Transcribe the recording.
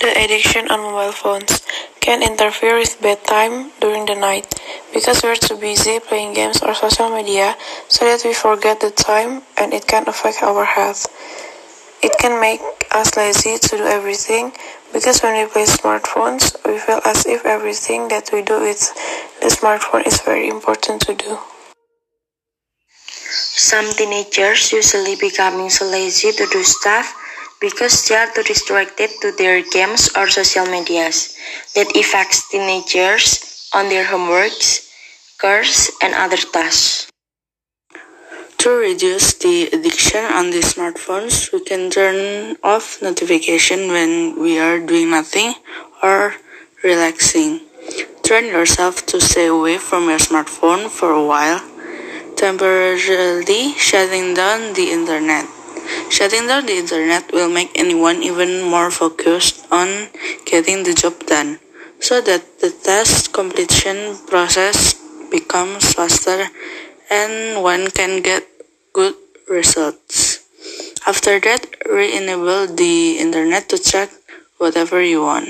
The addiction on mobile phones can interfere with bedtime during the night because we're too busy playing games or social media so that we forget the time and it can affect our health. It can make us lazy to do everything because when we play smartphones, we feel as if everything that we do with the smartphone is very important to do. Some teenagers usually becoming so lazy to do stuff because they are too distracted to their games or social medias. That affects teenagers on their homeworks, course, and other tasks. To reduce the addiction on the smartphones, we can turn off notification when we are doing nothing or relaxing. Train yourself to stay away from your smartphone for a while, temporarily shutting down the internet. Shutting down the internet will make anyone even more focused on getting the job done, so that the task completion process becomes faster and one can get good results. After that, re-enable the internet to check whatever you want.